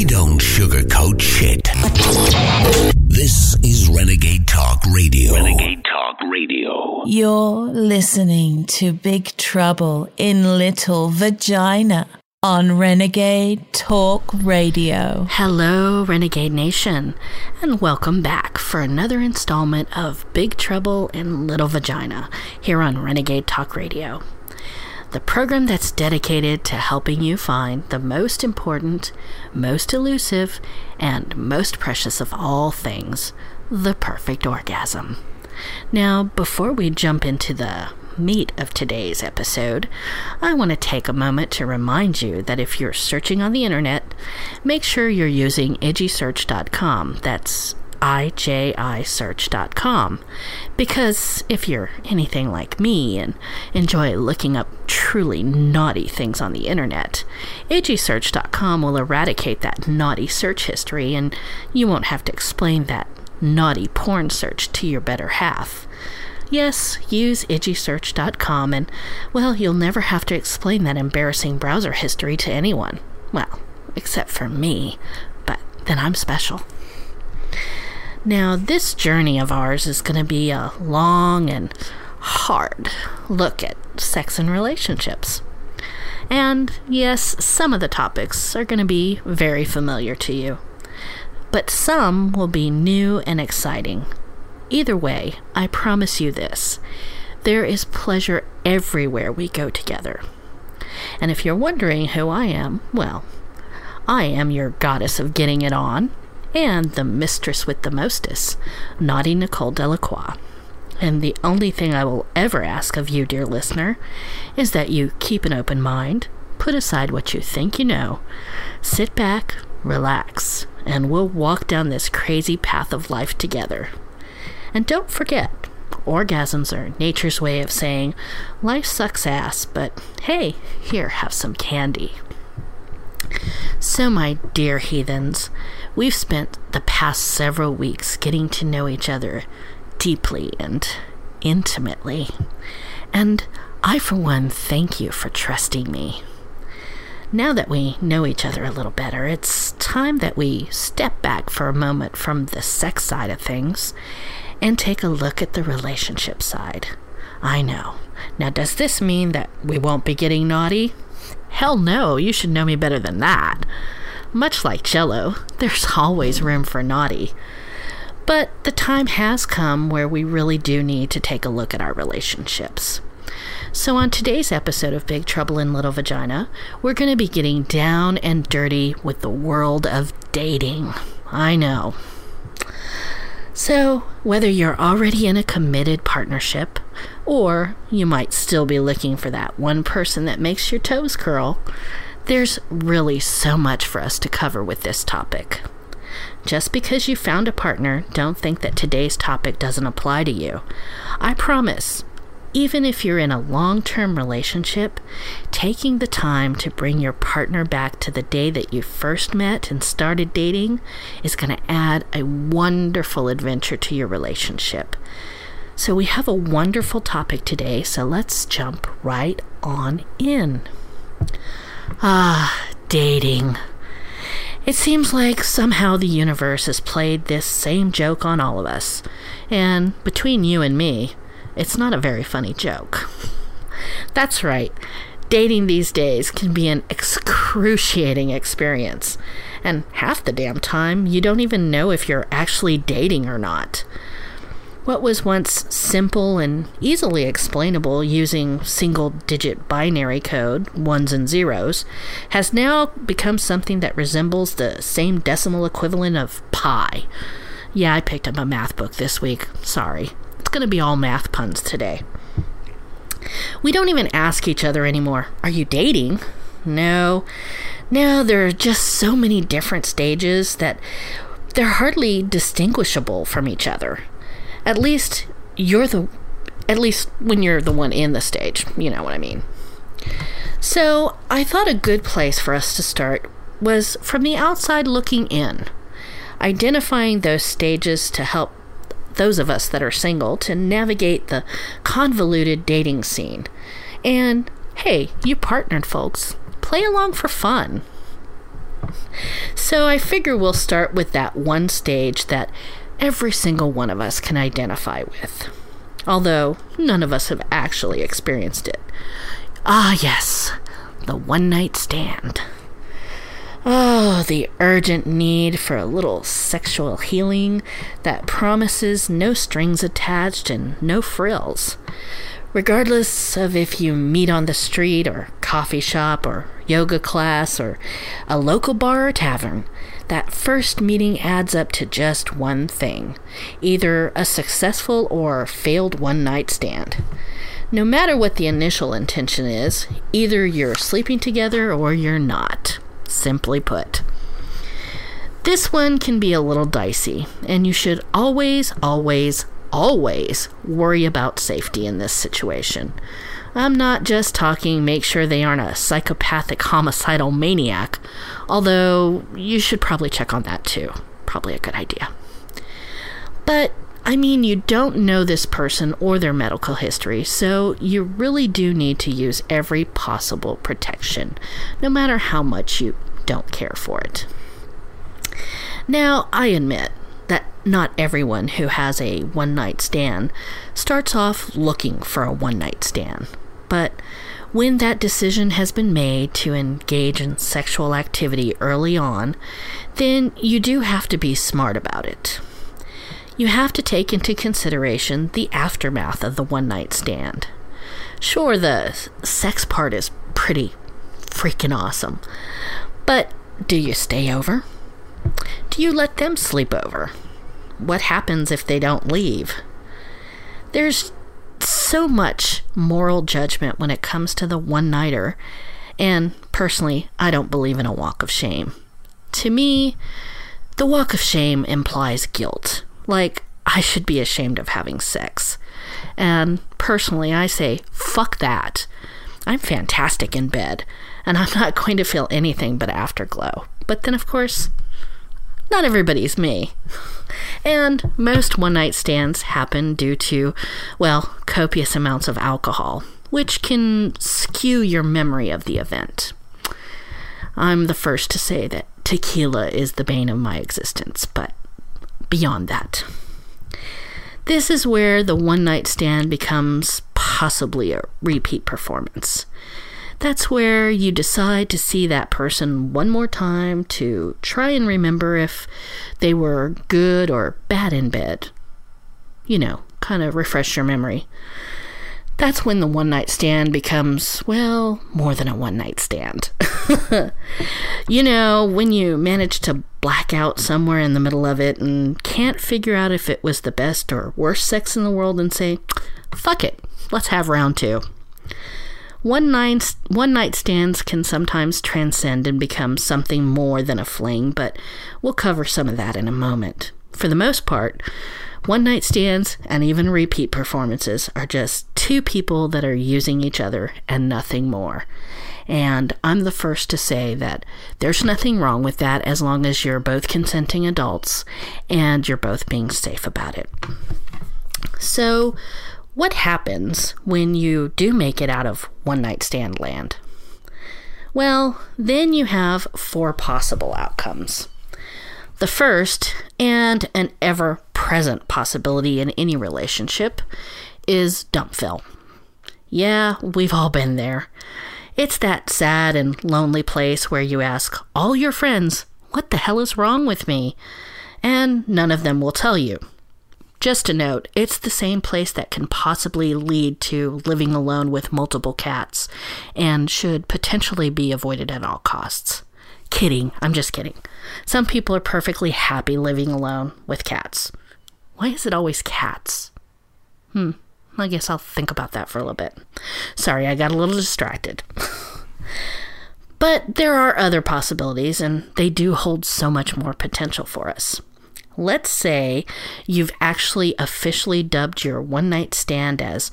We don't sugarcoat shit. This is Renegade Talk Radio. Renegade Talk Radio. You're listening to Big Trouble in Little Vagina on Renegade Talk Radio. Hello, Renegade Nation, and welcome back for another installment of Big Trouble in Little Vagina here on Renegade Talk Radio. The program that's dedicated to helping you find the most important, most elusive, and most precious of all things the perfect orgasm. Now, before we jump into the meat of today's episode, I want to take a moment to remind you that if you're searching on the internet, make sure you're using ijisearch.com. That's ijisearch.com. Because if you're anything like me and enjoy looking up truly naughty things on the internet, ijisearch.com will eradicate that naughty search history and you won't have to explain that naughty porn search to your better half. Yes, use ijisearch.com and, well, you'll never have to explain that embarrassing browser history to anyone. Well, except for me, but then I'm special. Now, this journey of ours is going to be a long and hard look at sex and relationships. And yes, some of the topics are going to be very familiar to you, but some will be new and exciting. Either way, I promise you this there is pleasure everywhere we go together. And if you're wondering who I am, well, I am your goddess of getting it on and the mistress with the mostess, Naughty Nicole Delacroix. And the only thing I will ever ask of you, dear listener, is that you keep an open mind, put aside what you think you know, sit back, relax, and we'll walk down this crazy path of life together. And don't forget, orgasms are nature's way of saying, life sucks ass, but hey, here, have some candy. So, my dear heathens, we've spent the past several weeks getting to know each other deeply and intimately. And I, for one, thank you for trusting me. Now that we know each other a little better, it's time that we step back for a moment from the sex side of things and take a look at the relationship side. I know. Now, does this mean that we won't be getting naughty? Hell no, you should know me better than that. Much like Jello, there's always room for naughty. But the time has come where we really do need to take a look at our relationships. So, on today's episode of Big Trouble in Little Vagina, we're going to be getting down and dirty with the world of dating. I know. So, whether you're already in a committed partnership, or you might still be looking for that one person that makes your toes curl, there's really so much for us to cover with this topic. Just because you found a partner, don't think that today's topic doesn't apply to you. I promise, even if you're in a long term relationship, taking the time to bring your partner back to the day that you first met and started dating is going to add a wonderful adventure to your relationship. So, we have a wonderful topic today, so let's jump right on in. Ah, dating. It seems like somehow the universe has played this same joke on all of us. And between you and me, it's not a very funny joke. That's right. Dating these days can be an excruciating experience. And half the damn time, you don't even know if you're actually dating or not. What was once simple and easily explainable using single digit binary code, ones and zeros, has now become something that resembles the same decimal equivalent of pi. Yeah, I picked up a math book this week. Sorry. It's going to be all math puns today. We don't even ask each other anymore, Are you dating? No. No, there are just so many different stages that they're hardly distinguishable from each other at least you're the at least when you're the one in the stage, you know what I mean. So, I thought a good place for us to start was from the outside looking in, identifying those stages to help those of us that are single to navigate the convoluted dating scene. And hey, you partnered folks, play along for fun. So I figure we'll start with that one stage that every single one of us can identify with. Although none of us have actually experienced it. Ah, yes, the one night stand. Oh, the urgent need for a little sexual healing that promises no strings attached and no frills. Regardless of if you meet on the street or coffee shop or yoga class or a local bar or tavern, that first meeting adds up to just one thing either a successful or failed one night stand. No matter what the initial intention is, either you're sleeping together or you're not, simply put. This one can be a little dicey, and you should always, always, always worry about safety in this situation. I'm not just talking make sure they aren't a psychopathic homicidal maniac, although you should probably check on that too. Probably a good idea. But I mean, you don't know this person or their medical history, so you really do need to use every possible protection, no matter how much you don't care for it. Now, I admit, that not everyone who has a one night stand starts off looking for a one night stand. But when that decision has been made to engage in sexual activity early on, then you do have to be smart about it. You have to take into consideration the aftermath of the one night stand. Sure, the sex part is pretty freaking awesome, but do you stay over? Do you let them sleep over? What happens if they don't leave? There's so much moral judgment when it comes to the one nighter, and personally, I don't believe in a walk of shame. To me, the walk of shame implies guilt, like I should be ashamed of having sex. And personally, I say, fuck that. I'm fantastic in bed, and I'm not going to feel anything but afterglow. But then, of course, not everybody's me. And most one night stands happen due to, well, copious amounts of alcohol, which can skew your memory of the event. I'm the first to say that tequila is the bane of my existence, but beyond that. This is where the one night stand becomes possibly a repeat performance. That's where you decide to see that person one more time to try and remember if they were good or bad in bed. You know, kind of refresh your memory. That's when the one night stand becomes, well, more than a one night stand. you know, when you manage to black out somewhere in the middle of it and can't figure out if it was the best or worst sex in the world and say, fuck it, let's have round two. One night, one night stands can sometimes transcend and become something more than a fling, but we'll cover some of that in a moment. For the most part, one night stands and even repeat performances are just two people that are using each other and nothing more. And I'm the first to say that there's nothing wrong with that as long as you're both consenting adults and you're both being safe about it. So, what happens when you do make it out of one night stand land? Well, then you have four possible outcomes. The first, and an ever present possibility in any relationship, is Dumpville. Yeah, we've all been there. It's that sad and lonely place where you ask all your friends, What the hell is wrong with me? And none of them will tell you. Just a note, it's the same place that can possibly lead to living alone with multiple cats and should potentially be avoided at all costs. Kidding, I'm just kidding. Some people are perfectly happy living alone with cats. Why is it always cats? Hmm, I guess I'll think about that for a little bit. Sorry, I got a little distracted. but there are other possibilities, and they do hold so much more potential for us. Let's say you've actually officially dubbed your one night stand as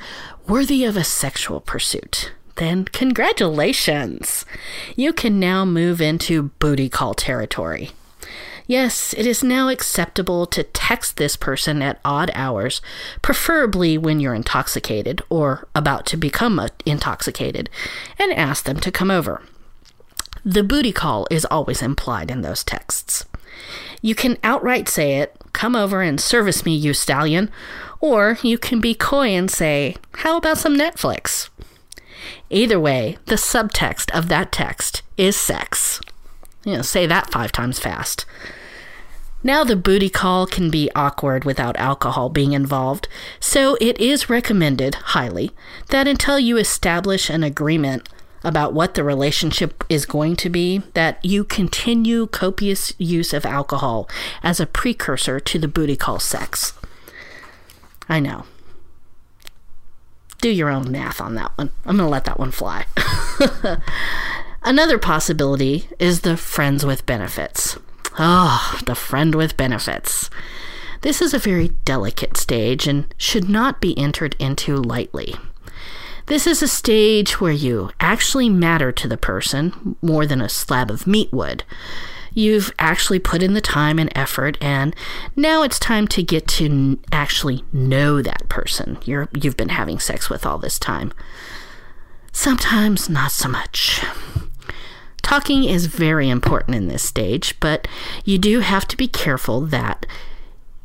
worthy of a sexual pursuit. Then, congratulations! You can now move into booty call territory. Yes, it is now acceptable to text this person at odd hours, preferably when you're intoxicated or about to become intoxicated, and ask them to come over. the booty call is always implied in those texts. You can outright say it, come over and service me, you stallion, or you can be coy and say, how about some Netflix? Either way, the subtext of that text is sex. You know, say that five times fast. Now, the booty call can be awkward without alcohol being involved, so it is recommended, highly, that until you establish an agreement about what the relationship is going to be, that you continue copious use of alcohol as a precursor to the booty call sex. I know. Do your own math on that one. I'm going to let that one fly. Another possibility is the friends with benefits. Oh, the friend with benefits. This is a very delicate stage and should not be entered into lightly. This is a stage where you actually matter to the person more than a slab of meat would. You've actually put in the time and effort, and now it's time to get to actually know that person you're, you've been having sex with all this time. Sometimes not so much. Talking is very important in this stage, but you do have to be careful that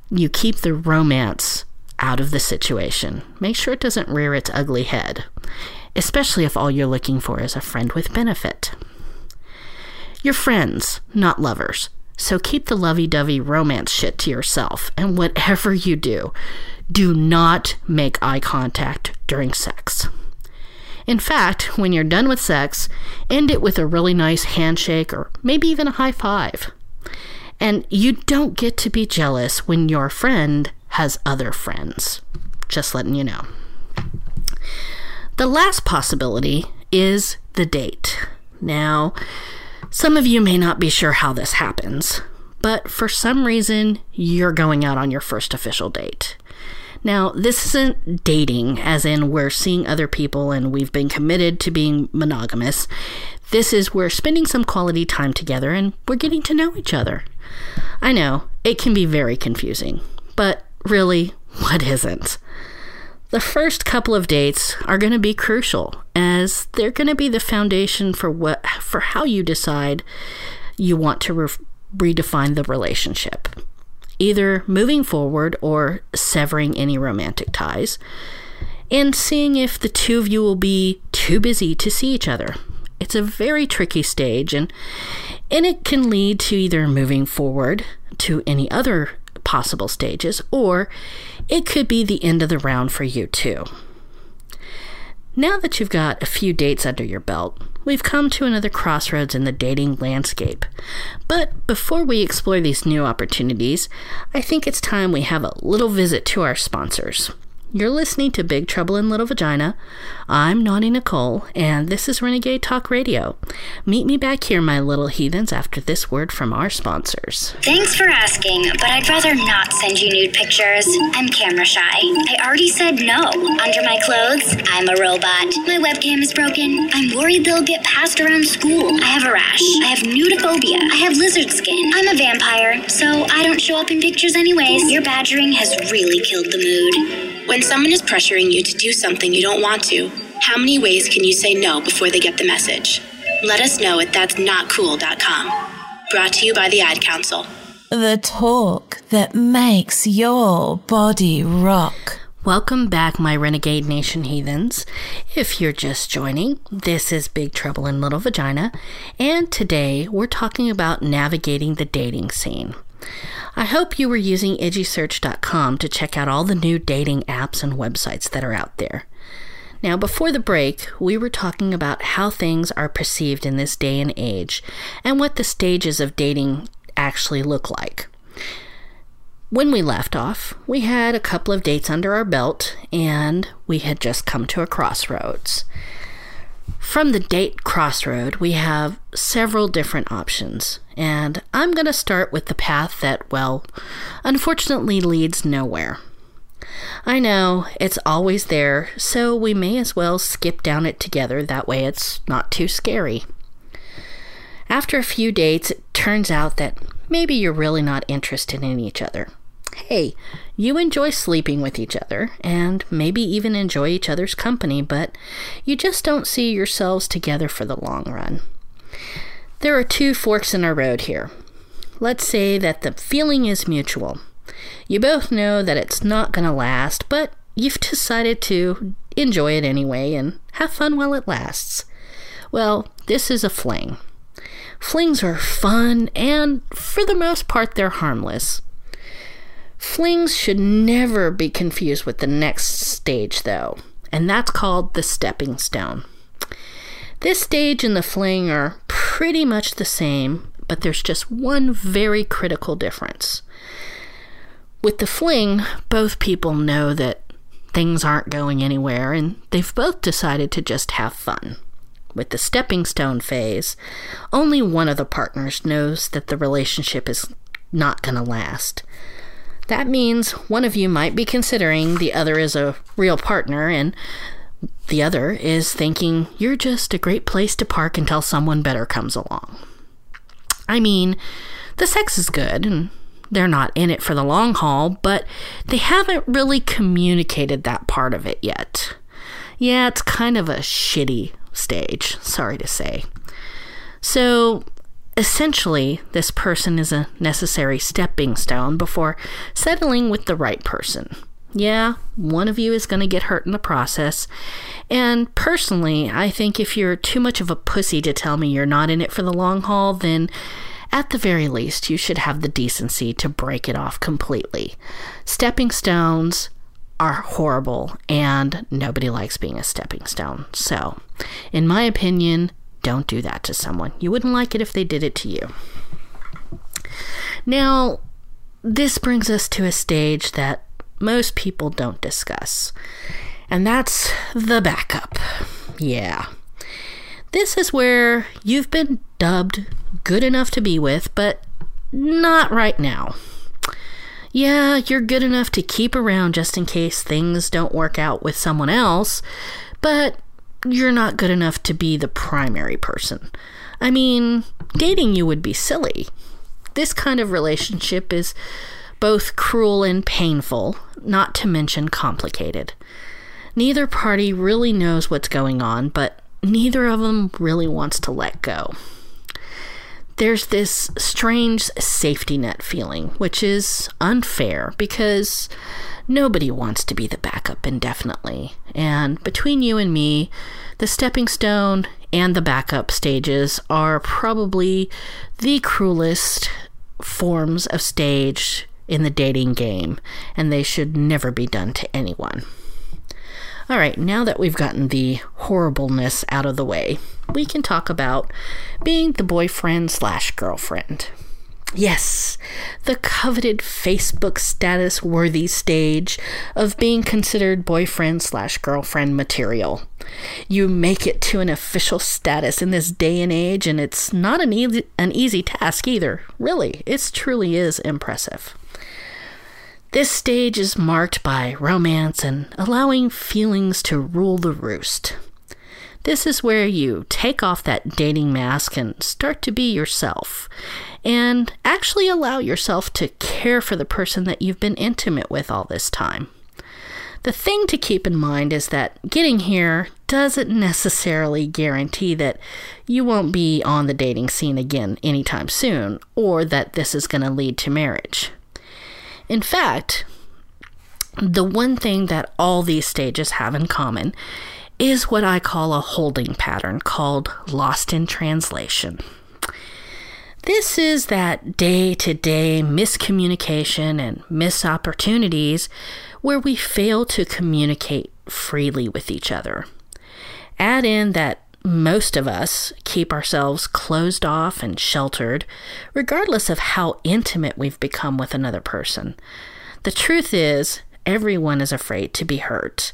you keep the romance out of the situation. Make sure it doesn't rear its ugly head, especially if all you're looking for is a friend with benefit. You're friends, not lovers. So keep the lovey dovey romance shit to yourself, and whatever you do, do not make eye contact during sex. In fact, when you're done with sex, end it with a really nice handshake or maybe even a high five. And you don't get to be jealous when your friend has other friends. Just letting you know. The last possibility is the date. Now, some of you may not be sure how this happens, but for some reason, you're going out on your first official date. Now, this isn't dating, as in we're seeing other people and we've been committed to being monogamous. This is we're spending some quality time together and we're getting to know each other. I know, it can be very confusing, but really, what isn't? The first couple of dates are going to be crucial as they're going to be the foundation for what for how you decide you want to re- redefine the relationship. Either moving forward or severing any romantic ties and seeing if the two of you will be too busy to see each other. It's a very tricky stage and and it can lead to either moving forward to any other possible stages, or it could be the end of the round for you too. Now that you've got a few dates under your belt, we've come to another crossroads in the dating landscape. But before we explore these new opportunities, I think it's time we have a little visit to our sponsors. You're listening to Big Trouble in Little Vagina. I'm Naughty Nicole, and this is Renegade Talk Radio. Meet me back here, my little heathens, after this word from our sponsors. Thanks for asking, but I'd rather not send you nude pictures. I'm camera shy. I already said no. Under my clothes, I'm a robot. My webcam is broken. I'm worried they'll get passed around school. I have a rash. I have nudophobia. I have lizard skin. I'm a vampire, so I don't show up in pictures anyways. Your badgering has really killed the mood. When someone is pressuring you to do something you don't want to, how many ways can you say no before they get the message? Let us know at that'snotcool.com. Brought to you by the Ad Council. The talk that makes your body rock. Welcome back, my Renegade Nation heathens. If you're just joining, this is Big Trouble in Little Vagina, and today we're talking about navigating the dating scene. I hope you were using edgysearch.com to check out all the new dating apps and websites that are out there. Now, before the break, we were talking about how things are perceived in this day and age and what the stages of dating actually look like. When we left off, we had a couple of dates under our belt and we had just come to a crossroads. From the date crossroad, we have several different options, and I'm going to start with the path that, well, unfortunately leads nowhere. I know, it's always there, so we may as well skip down it together, that way it's not too scary. After a few dates, it turns out that maybe you're really not interested in each other. Hey, you enjoy sleeping with each other and maybe even enjoy each other's company, but you just don't see yourselves together for the long run. There are two forks in our road here. Let's say that the feeling is mutual. You both know that it's not going to last, but you've decided to enjoy it anyway and have fun while it lasts. Well, this is a fling. Flings are fun and, for the most part, they're harmless. Flings should never be confused with the next stage, though, and that's called the stepping stone. This stage and the fling are pretty much the same, but there's just one very critical difference. With the fling, both people know that things aren't going anywhere and they've both decided to just have fun. With the stepping stone phase, only one of the partners knows that the relationship is not going to last. That means one of you might be considering the other as a real partner, and the other is thinking you're just a great place to park until someone better comes along. I mean, the sex is good, and they're not in it for the long haul, but they haven't really communicated that part of it yet. Yeah, it's kind of a shitty stage, sorry to say. So, essentially, this person is a necessary stepping stone before settling with the right person. Yeah, one of you is going to get hurt in the process. And personally, I think if you're too much of a pussy to tell me you're not in it for the long haul, then at the very least, you should have the decency to break it off completely. Stepping stones are horrible, and nobody likes being a stepping stone. So, in my opinion, don't do that to someone. You wouldn't like it if they did it to you. Now, this brings us to a stage that most people don't discuss, and that's the backup. Yeah. This is where you've been dubbed good enough to be with, but not right now. Yeah, you're good enough to keep around just in case things don't work out with someone else, but you're not good enough to be the primary person. I mean, dating you would be silly. This kind of relationship is both cruel and painful, not to mention complicated. Neither party really knows what's going on, but neither of them really wants to let go. There's this strange safety net feeling, which is unfair because nobody wants to be the backup indefinitely. And between you and me, the stepping stone and the backup stages are probably the cruelest forms of stage in the dating game, and they should never be done to anyone. All right, now that we've gotten the horribleness out of the way, we can talk about being the boyfriend slash girlfriend. Yes, the coveted Facebook status worthy stage of being considered boyfriend slash girlfriend material. You make it to an official status in this day and age, and it's not an easy, an easy task either. Really, it truly is impressive. This stage is marked by romance and allowing feelings to rule the roost. This is where you take off that dating mask and start to be yourself, and actually allow yourself to care for the person that you've been intimate with all this time. The thing to keep in mind is that getting here doesn't necessarily guarantee that you won't be on the dating scene again anytime soon, or that this is going to lead to marriage. In fact, the one thing that all these stages have in common is what I call a holding pattern called lost in translation. This is that day to day miscommunication and missed opportunities where we fail to communicate freely with each other. Add in that most of us keep ourselves closed off and sheltered, regardless of how intimate we've become with another person. The truth is, everyone is afraid to be hurt.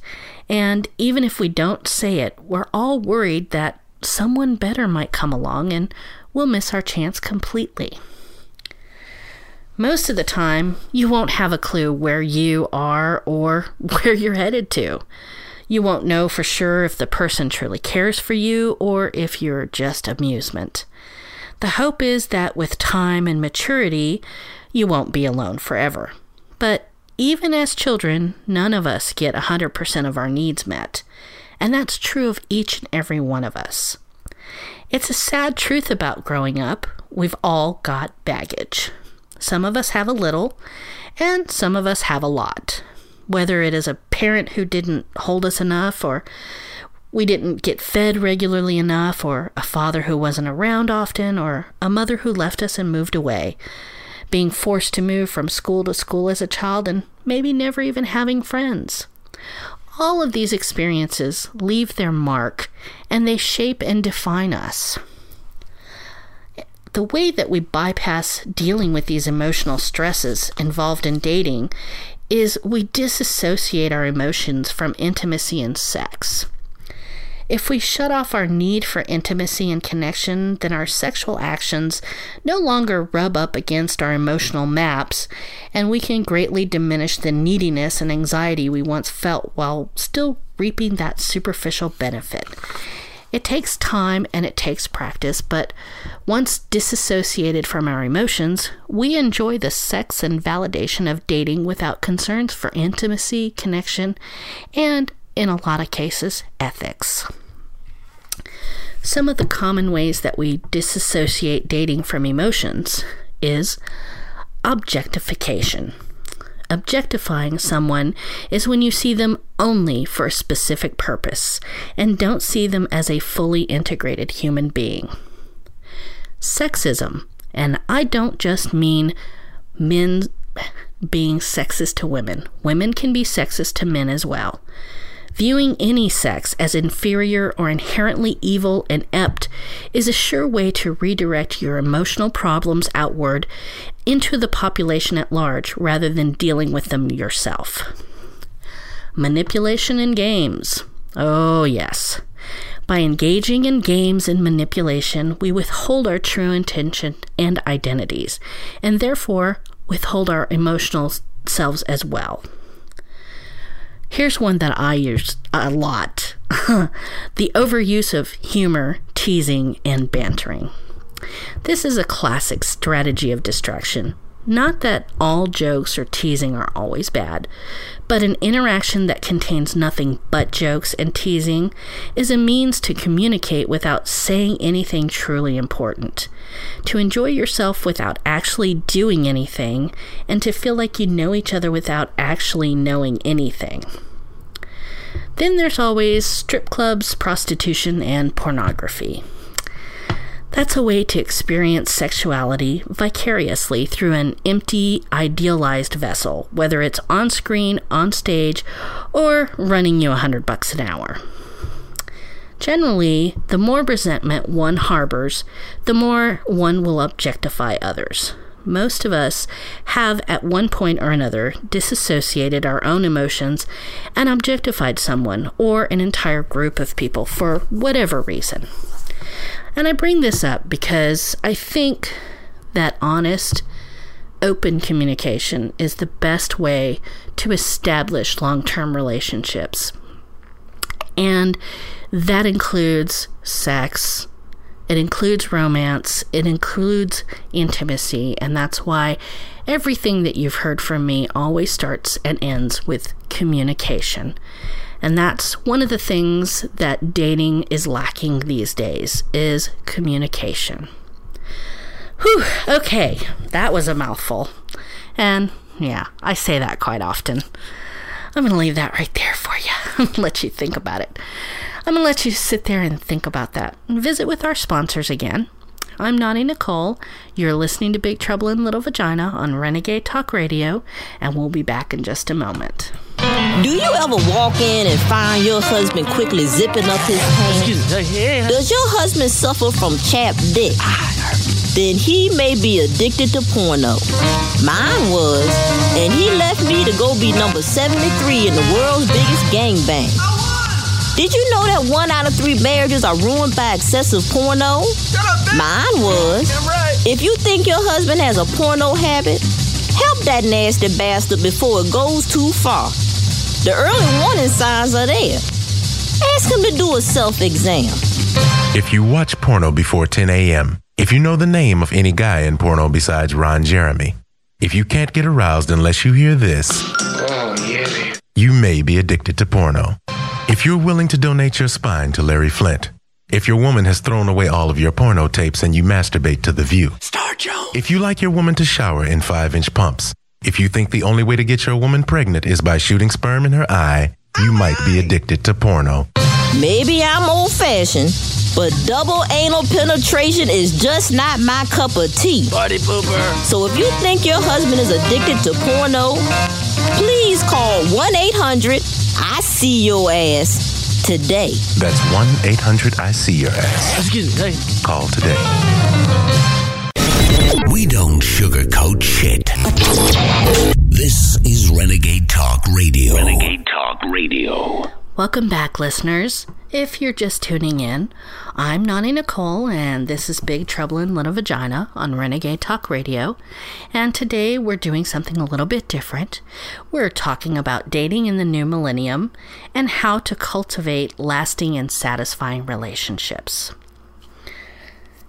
And even if we don't say it, we're all worried that someone better might come along and we'll miss our chance completely. Most of the time, you won't have a clue where you are or where you're headed to. You won't know for sure if the person truly cares for you or if you're just amusement. The hope is that with time and maturity, you won't be alone forever. But even as children, none of us get 100% of our needs met. And that's true of each and every one of us. It's a sad truth about growing up. We've all got baggage. Some of us have a little, and some of us have a lot. Whether it is a parent who didn't hold us enough, or we didn't get fed regularly enough, or a father who wasn't around often, or a mother who left us and moved away. Being forced to move from school to school as a child and maybe never even having friends. All of these experiences leave their mark and they shape and define us. The way that we bypass dealing with these emotional stresses involved in dating is we disassociate our emotions from intimacy and sex. If we shut off our need for intimacy and connection, then our sexual actions no longer rub up against our emotional maps, and we can greatly diminish the neediness and anxiety we once felt while still reaping that superficial benefit. It takes time and it takes practice, but once disassociated from our emotions, we enjoy the sex and validation of dating without concerns for intimacy, connection, and in a lot of cases, ethics. Some of the common ways that we disassociate dating from emotions is objectification. Objectifying someone is when you see them only for a specific purpose and don't see them as a fully integrated human being. Sexism, and I don't just mean men being sexist to women, women can be sexist to men as well. Viewing any sex as inferior or inherently evil and inept is a sure way to redirect your emotional problems outward into the population at large rather than dealing with them yourself. Manipulation in games. Oh, yes. By engaging in games and manipulation, we withhold our true intention and identities, and therefore withhold our emotional selves as well. Here's one that I use a lot the overuse of humor, teasing, and bantering. This is a classic strategy of distraction. Not that all jokes or teasing are always bad, but an interaction that contains nothing but jokes and teasing is a means to communicate without saying anything truly important, to enjoy yourself without actually doing anything, and to feel like you know each other without actually knowing anything. Then there's always strip clubs, prostitution, and pornography. That's a way to experience sexuality vicariously through an empty, idealized vessel, whether it's on screen, on stage, or running you a hundred bucks an hour. Generally, the more resentment one harbors, the more one will objectify others. Most of us have, at one point or another, disassociated our own emotions and objectified someone or an entire group of people for whatever reason. And I bring this up because I think that honest, open communication is the best way to establish long term relationships. And that includes sex, it includes romance, it includes intimacy, and that's why everything that you've heard from me always starts and ends with communication. And that's one of the things that dating is lacking these days is communication. Whew, okay, that was a mouthful. And yeah, I say that quite often. I'm going to leave that right there for you. Let you think about it. I'm going to let you sit there and think about that. And visit with our sponsors again. I'm Naughty Nicole. You're listening to Big Trouble in Little Vagina on Renegade Talk Radio, and we'll be back in just a moment. Do you ever walk in and find your husband quickly zipping up his pants? Does your husband suffer from chapped dick? Then he may be addicted to porno. Mine was, and he left me to go be number 73 in the world's biggest gangbang. Did you know that one out of three marriages are ruined by excessive porno? Mine was. If you think your husband has a porno habit, help that nasty bastard before it goes too far. The early warning signs are there. Ask him to do a self exam. If you watch porno before 10 a.m., if you know the name of any guy in porno besides Ron Jeremy, if you can't get aroused unless you hear this, oh, yeah. you may be addicted to porno. If you're willing to donate your spine to Larry Flynt, If your woman has thrown away all of your porno tapes and you masturbate to the view. Star Joe. If you like your woman to shower in 5 inch pumps. If you think the only way to get your woman pregnant is by shooting sperm in her eye, you might be addicted to porno. Maybe I'm old fashioned, but double anal penetration is just not my cup of tea. Party pooper. So if you think your husband is addicted to porno, please call 1 800 I See Your Ass today. That's 1 800 I See Your Ass. Excuse me. Call today. We don't sugarcoat shit. This is Renegade Talk Radio. Renegade Talk Radio. Welcome back, listeners. If you're just tuning in, I'm Naughty Nicole, and this is Big Trouble in Little Vagina on Renegade Talk Radio. And today we're doing something a little bit different. We're talking about dating in the new millennium and how to cultivate lasting and satisfying relationships.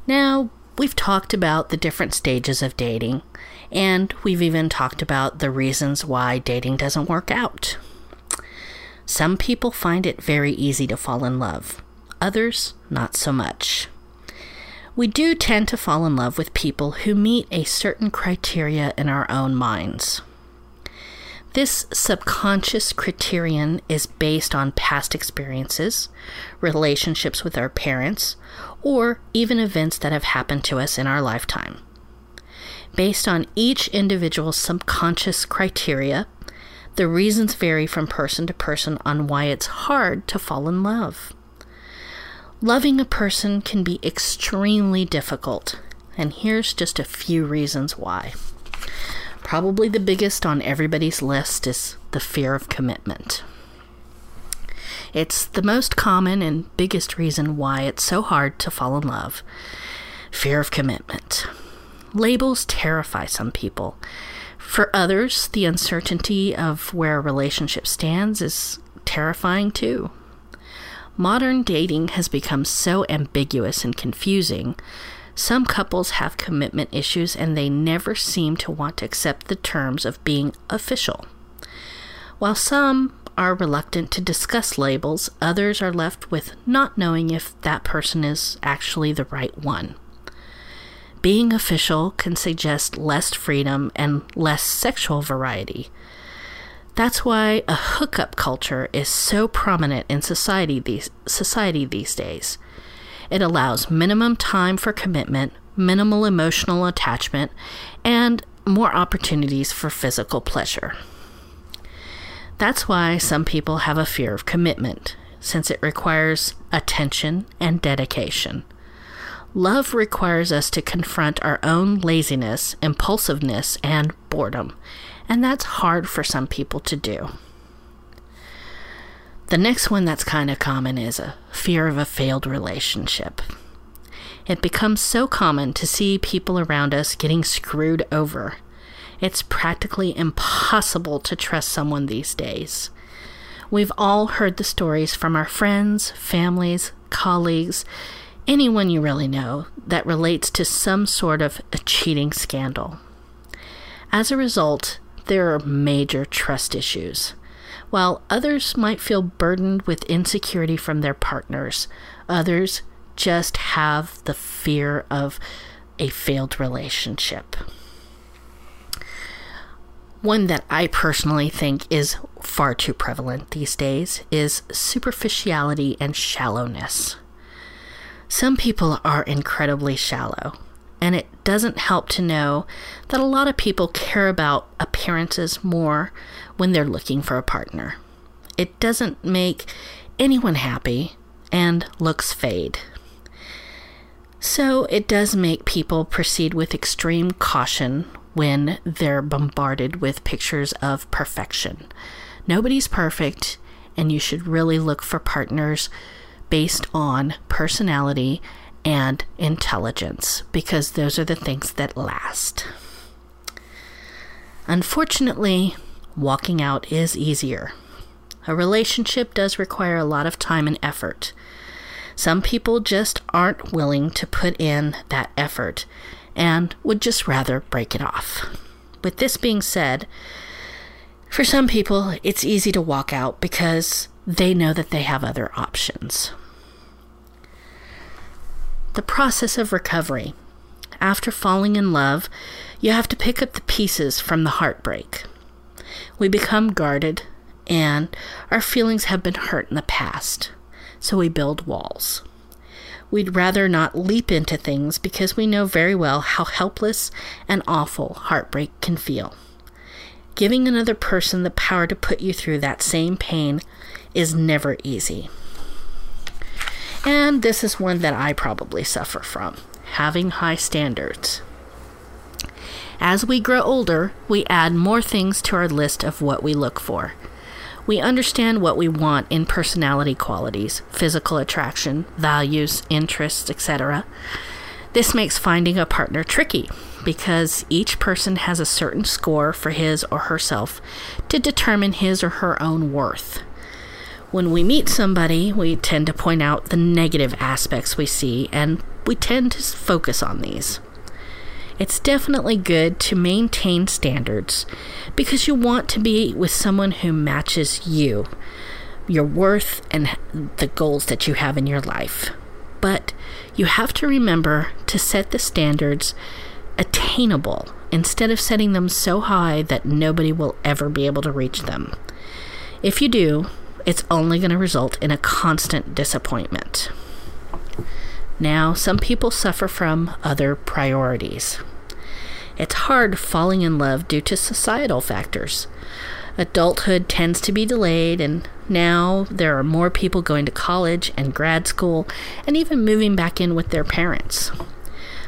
Now, we've talked about the different stages of dating, and we've even talked about the reasons why dating doesn't work out. Some people find it very easy to fall in love, others, not so much. We do tend to fall in love with people who meet a certain criteria in our own minds. This subconscious criterion is based on past experiences, relationships with our parents, or even events that have happened to us in our lifetime. Based on each individual's subconscious criteria, the reasons vary from person to person on why it's hard to fall in love. Loving a person can be extremely difficult, and here's just a few reasons why. Probably the biggest on everybody's list is the fear of commitment. It's the most common and biggest reason why it's so hard to fall in love fear of commitment. Labels terrify some people. For others, the uncertainty of where a relationship stands is terrifying too. Modern dating has become so ambiguous and confusing. Some couples have commitment issues and they never seem to want to accept the terms of being official. While some are reluctant to discuss labels, others are left with not knowing if that person is actually the right one. Being official can suggest less freedom and less sexual variety. That's why a hookup culture is so prominent in society these, society these days. It allows minimum time for commitment, minimal emotional attachment, and more opportunities for physical pleasure. That's why some people have a fear of commitment, since it requires attention and dedication. Love requires us to confront our own laziness, impulsiveness, and boredom, and that's hard for some people to do. The next one that's kind of common is a fear of a failed relationship. It becomes so common to see people around us getting screwed over. It's practically impossible to trust someone these days. We've all heard the stories from our friends, families, colleagues, anyone you really know that relates to some sort of a cheating scandal. As a result, there are major trust issues. While others might feel burdened with insecurity from their partners, others just have the fear of a failed relationship. One that I personally think is far too prevalent these days is superficiality and shallowness. Some people are incredibly shallow, and it doesn't help to know that a lot of people care about appearances more when they're looking for a partner. It doesn't make anyone happy, and looks fade. So it does make people proceed with extreme caution when they're bombarded with pictures of perfection. Nobody's perfect, and you should really look for partners based on personality and intelligence because those are the things that last. Unfortunately, walking out is easier. A relationship does require a lot of time and effort. Some people just aren't willing to put in that effort and would just rather break it off. With this being said, for some people, it's easy to walk out because they know that they have other options. The process of recovery. After falling in love, you have to pick up the pieces from the heartbreak. We become guarded, and our feelings have been hurt in the past, so we build walls. We'd rather not leap into things because we know very well how helpless and awful heartbreak can feel. Giving another person the power to put you through that same pain is never easy. And this is one that I probably suffer from having high standards. As we grow older, we add more things to our list of what we look for. We understand what we want in personality qualities, physical attraction, values, interests, etc. This makes finding a partner tricky because each person has a certain score for his or herself to determine his or her own worth. When we meet somebody, we tend to point out the negative aspects we see, and we tend to focus on these. It's definitely good to maintain standards because you want to be with someone who matches you, your worth, and the goals that you have in your life. But you have to remember to set the standards attainable instead of setting them so high that nobody will ever be able to reach them. If you do, it's only going to result in a constant disappointment. Now, some people suffer from other priorities. It's hard falling in love due to societal factors. Adulthood tends to be delayed, and now there are more people going to college and grad school and even moving back in with their parents.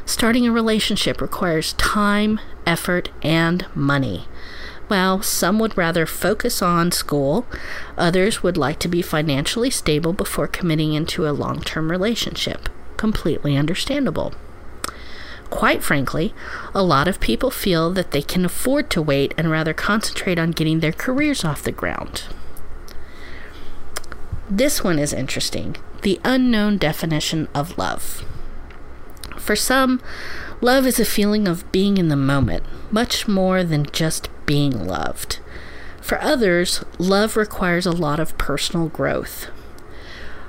Starting a relationship requires time, effort, and money. Well, some would rather focus on school, others would like to be financially stable before committing into a long term relationship. Completely understandable. Quite frankly, a lot of people feel that they can afford to wait and rather concentrate on getting their careers off the ground. This one is interesting the unknown definition of love. For some, love is a feeling of being in the moment, much more than just being loved. For others, love requires a lot of personal growth.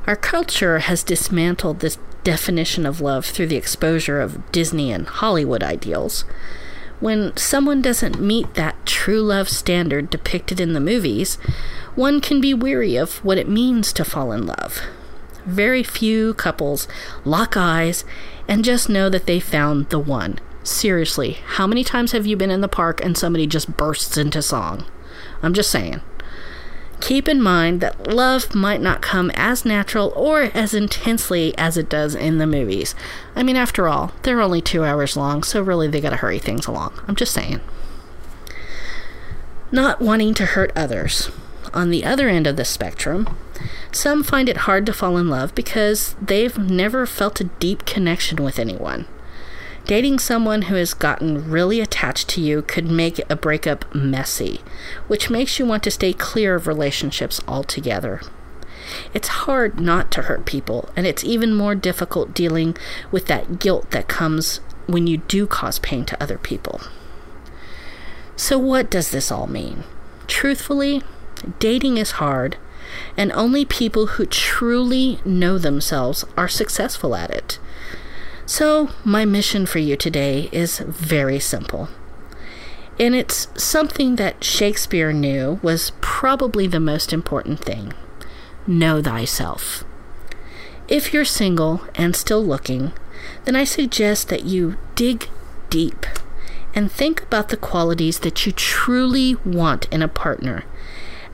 Our culture has dismantled this definition of love through the exposure of Disney and Hollywood ideals. When someone doesn't meet that true love standard depicted in the movies, one can be weary of what it means to fall in love. Very few couples lock eyes and just know that they found the one. Seriously, how many times have you been in the park and somebody just bursts into song? I'm just saying. Keep in mind that love might not come as natural or as intensely as it does in the movies. I mean, after all, they're only two hours long, so really they gotta hurry things along. I'm just saying. Not wanting to hurt others. On the other end of the spectrum, some find it hard to fall in love because they've never felt a deep connection with anyone. Dating someone who has gotten really attached to you could make a breakup messy, which makes you want to stay clear of relationships altogether. It's hard not to hurt people, and it's even more difficult dealing with that guilt that comes when you do cause pain to other people. So, what does this all mean? Truthfully, dating is hard, and only people who truly know themselves are successful at it. So, my mission for you today is very simple. And it's something that Shakespeare knew was probably the most important thing know thyself. If you're single and still looking, then I suggest that you dig deep and think about the qualities that you truly want in a partner.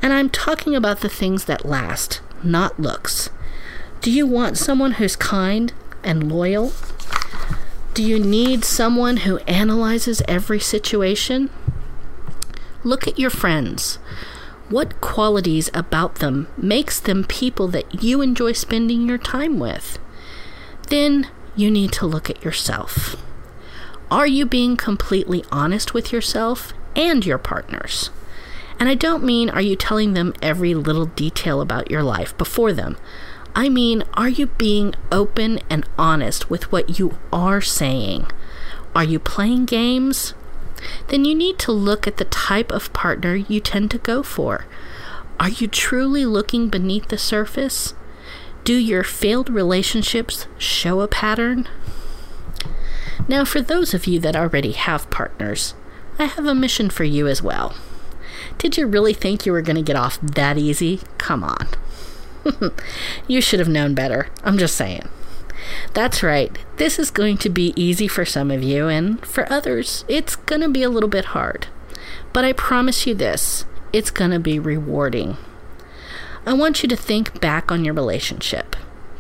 And I'm talking about the things that last, not looks. Do you want someone who's kind and loyal? Do you need someone who analyzes every situation? Look at your friends. What qualities about them makes them people that you enjoy spending your time with? Then you need to look at yourself. Are you being completely honest with yourself and your partners? And I don't mean are you telling them every little detail about your life before them. I mean, are you being open and honest with what you are saying? Are you playing games? Then you need to look at the type of partner you tend to go for. Are you truly looking beneath the surface? Do your failed relationships show a pattern? Now, for those of you that already have partners, I have a mission for you as well. Did you really think you were going to get off that easy? Come on. you should have known better. I'm just saying. That's right. This is going to be easy for some of you, and for others, it's going to be a little bit hard. But I promise you this it's going to be rewarding. I want you to think back on your relationship.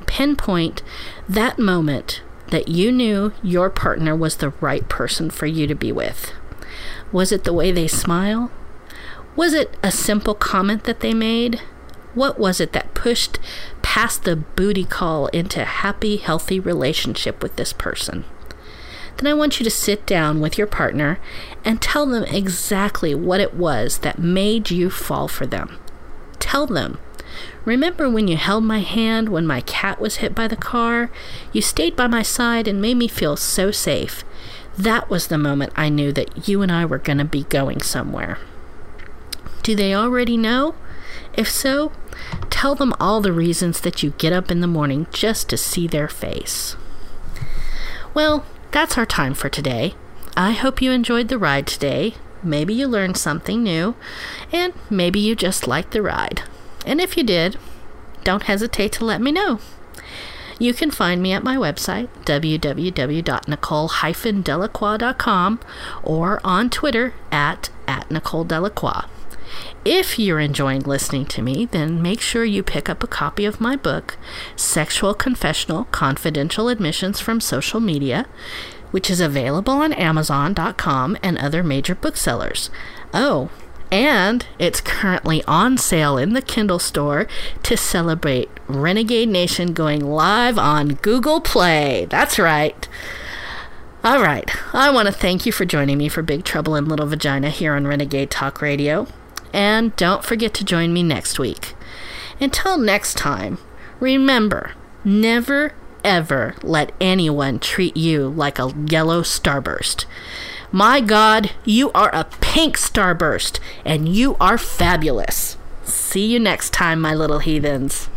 Pinpoint that moment that you knew your partner was the right person for you to be with. Was it the way they smile? Was it a simple comment that they made? What was it that pushed past the booty call into a happy, healthy relationship with this person? Then I want you to sit down with your partner and tell them exactly what it was that made you fall for them. Tell them. Remember when you held my hand when my cat was hit by the car? You stayed by my side and made me feel so safe. That was the moment I knew that you and I were going to be going somewhere. Do they already know? If so, tell them all the reasons that you get up in the morning just to see their face. Well, that's our time for today. I hope you enjoyed the ride today. Maybe you learned something new, and maybe you just liked the ride. And if you did, don't hesitate to let me know. You can find me at my website, www.nicole-delacroix.com, or on Twitter at, at Nicole Delacroix. If you're enjoying listening to me, then make sure you pick up a copy of my book, Sexual Confessional Confidential Admissions from Social Media, which is available on Amazon.com and other major booksellers. Oh, and it's currently on sale in the Kindle store to celebrate Renegade Nation going live on Google Play. That's right. All right. I want to thank you for joining me for Big Trouble in Little Vagina here on Renegade Talk Radio. And don't forget to join me next week. Until next time, remember never ever let anyone treat you like a yellow starburst. My God, you are a pink starburst, and you are fabulous. See you next time, my little heathens.